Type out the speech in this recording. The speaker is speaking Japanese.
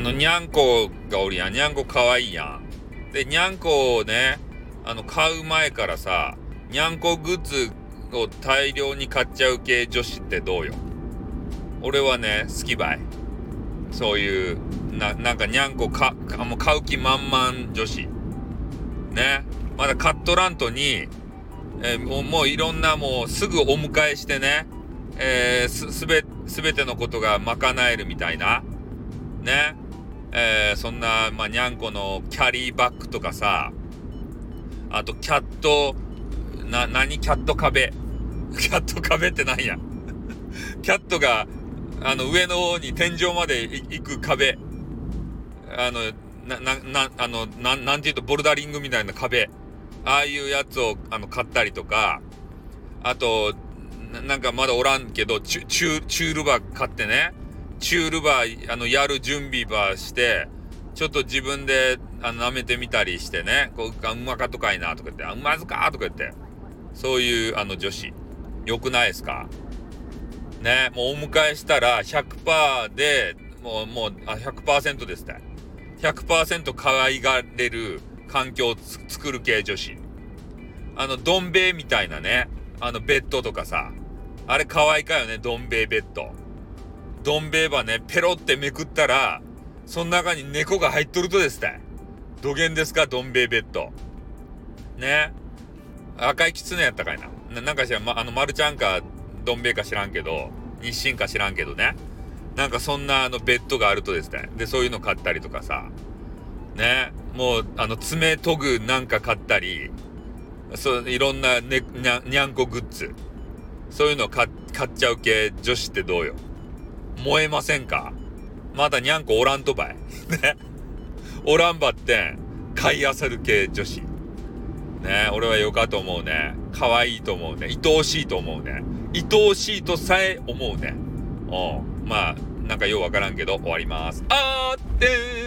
のにゃんこがおるやん。にゃんこかわいいやん。で、にゃんこをね、あの、買う前からさ、にゃんこグッズを大量に買っちゃう系女子ってどうよ。俺はね、好きばい。そういう、な、なんかにゃんこか、もう買う気満々女子。ね。まだ買っとらんとに、えー、もう、もういろんなもうすぐお迎えしてね、えー、す、すべ、すべてのことが賄えるみたいな。ね。えー、そんな、まあ、にゃんこのキャリーバッグとかさ、あと、キャット、な、何？キャット壁。キャット壁って何や？キャットが、あの、上の方に天井まで行く壁。あの、な、な、な、あの、なんなんていうと、ボルダリングみたいな壁。ああいうやつを、あの、買ったりとか、あと、なんかまだおらんけど、チュ、チュ、チュールバー買ってね、チュールバー、あの、やる準備ばして、ちょっと自分で、あの、舐めてみたりしてね、こう、うまかとかいな、とか言って、あ、うまずかとか言って、そういう、あの、女子。良くないですか？ね、もうお迎えしたら100%で、もう、もう、あ、100%ですって。100%可愛がれる環境を作る系女子。あの、どん兵衛みたいなね、あの、ベッドとかさ、あれ可愛いかよね、どん兵衛ベッド。どん兵衛ばね、ペロってめくったら、その中に猫が入っとるとですって。土源ですか、どん兵衛ベッド。ね。赤い狐やったかいな。ななんかしら、ま、あの、丸ちゃんか、どん兵衛か知らんけど、日清か知らんけどね。なんかそんなあのベッドがあるとですね。で、そういうの買ったりとかさ。ね。もう、あの、爪研ぐなんか買ったり、そう、いろんなね、にゃにゃんこグッズ。そういうの買買っちゃう系女子ってどうよ。燃えませんか？まだにゃんこおらんとばい。ね。おらんばって、買いあさる系女子。ね俺はよかと思うね。可愛いと思うね。愛おしいと思うね。愛おしいとさえ思うね。うん。まあ、なんかようわからんけど、終わります。あーってー。